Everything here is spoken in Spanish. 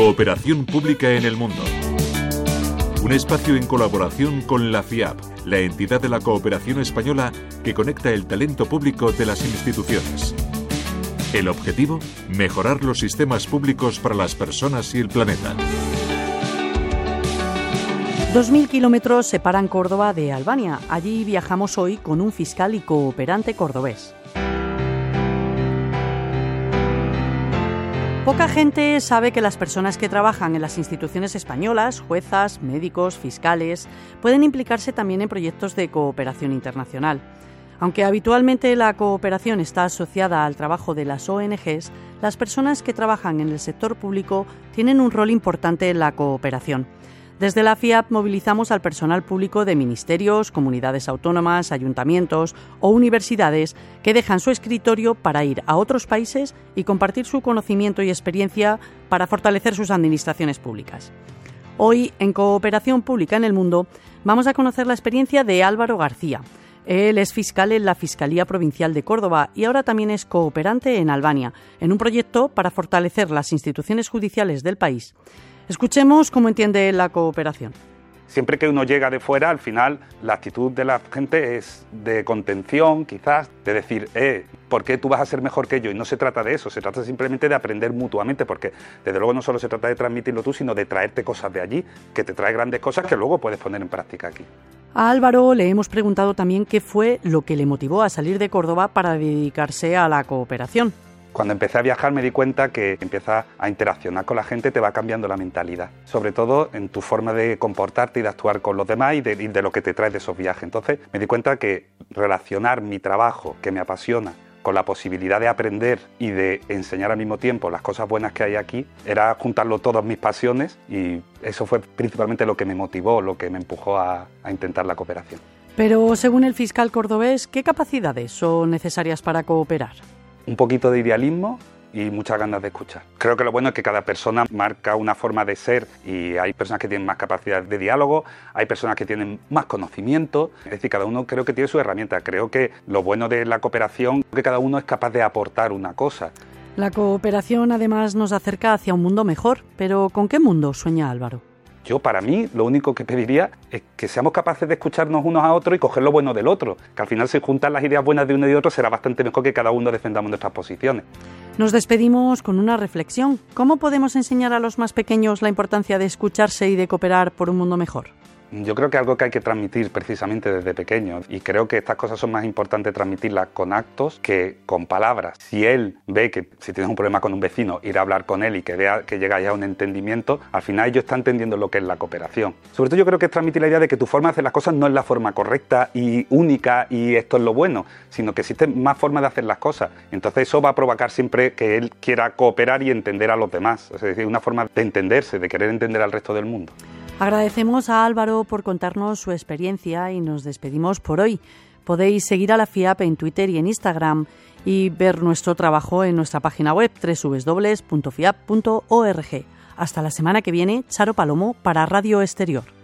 Cooperación pública en el mundo. Un espacio en colaboración con la FIAP, la entidad de la cooperación española que conecta el talento público de las instituciones. El objetivo, mejorar los sistemas públicos para las personas y el planeta. 2.000 kilómetros separan Córdoba de Albania. Allí viajamos hoy con un fiscal y cooperante cordobés. Poca gente sabe que las personas que trabajan en las instituciones españolas, juezas, médicos, fiscales, pueden implicarse también en proyectos de cooperación internacional. Aunque habitualmente la cooperación está asociada al trabajo de las ONGs, las personas que trabajan en el sector público tienen un rol importante en la cooperación. Desde la FIAP movilizamos al personal público de ministerios, comunidades autónomas, ayuntamientos o universidades que dejan su escritorio para ir a otros países y compartir su conocimiento y experiencia para fortalecer sus administraciones públicas. Hoy, en Cooperación Pública en el Mundo, vamos a conocer la experiencia de Álvaro García. Él es fiscal en la Fiscalía Provincial de Córdoba y ahora también es cooperante en Albania, en un proyecto para fortalecer las instituciones judiciales del país. Escuchemos cómo entiende la cooperación. Siempre que uno llega de fuera, al final la actitud de la gente es de contención, quizás, de decir, eh, ¿por qué tú vas a ser mejor que yo? Y no se trata de eso, se trata simplemente de aprender mutuamente, porque desde luego no solo se trata de transmitirlo tú, sino de traerte cosas de allí, que te trae grandes cosas que luego puedes poner en práctica aquí. A Álvaro le hemos preguntado también qué fue lo que le motivó a salir de Córdoba para dedicarse a la cooperación. Cuando empecé a viajar me di cuenta que empiezas a interaccionar con la gente, te va cambiando la mentalidad, sobre todo en tu forma de comportarte y de actuar con los demás y de, lo que te traes de esos viajes. Entonces me di cuenta que relacionar mi trabajo, que me apasiona, con la posibilidad de aprender y de enseñar al mismo tiempo las cosas buenas que hay aquí, era juntarlo todas mis pasiones y eso fue principalmente lo que me motivó, lo que me empujó a intentar la cooperación. Pero según el fiscal cordobés, ¿qué capacidades son necesarias para cooperar? Un poquito de idealismo y muchas ganas de escuchar. Creo que lo bueno es que cada persona marca una forma de ser y hay personas que tienen más capacidad de diálogo, hay personas que tienen más conocimiento, es decir, cada uno creo que tiene su herramienta. Creo que lo bueno de la cooperación es que cada uno es capaz de aportar una cosa. La cooperación además nos acerca hacia un mundo mejor, pero ¿con qué mundo sueña Álvaro? Yo, para mí, lo único que pediría es que seamos capaces de escucharnos unos a otros y coger lo bueno del otro. Que al final, si juntan las ideas buenas de uno y de otro, será bastante mejor que cada uno defendamos nuestras posiciones. Nos despedimos con una reflexión. ¿Cómo podemos enseñar a los más pequeños la importancia de escucharse y de cooperar por un mundo mejor? Yo creo que algo que hay que transmitir precisamente desde pequeños y creo que estas cosas son más importantes transmitirlas con actos que con palabras. Si él ve que si tienes un problema con un vecino, ir a hablar con él y que vea que llega ya a un entendimiento, al final ellos están entendiendo lo que es la cooperación. Sobre todo yo creo que es transmitir la idea de que tu forma de hacer las cosas no es la forma correcta y única y esto es lo bueno, sino que existen más formas de hacer las cosas. Entonces eso va a provocar siempre que él quiera cooperar y entender a los demás. Es decir, una forma de entenderse, de querer entender al resto del mundo. Agradecemos a Álvaro por contarnos su experiencia y nos despedimos por hoy. Podéis seguir a la FIAP en Twitter y en Instagram y ver nuestro trabajo en nuestra página web www.fiap.org. Hasta la semana que viene, Charo Palomo para Radio Exterior.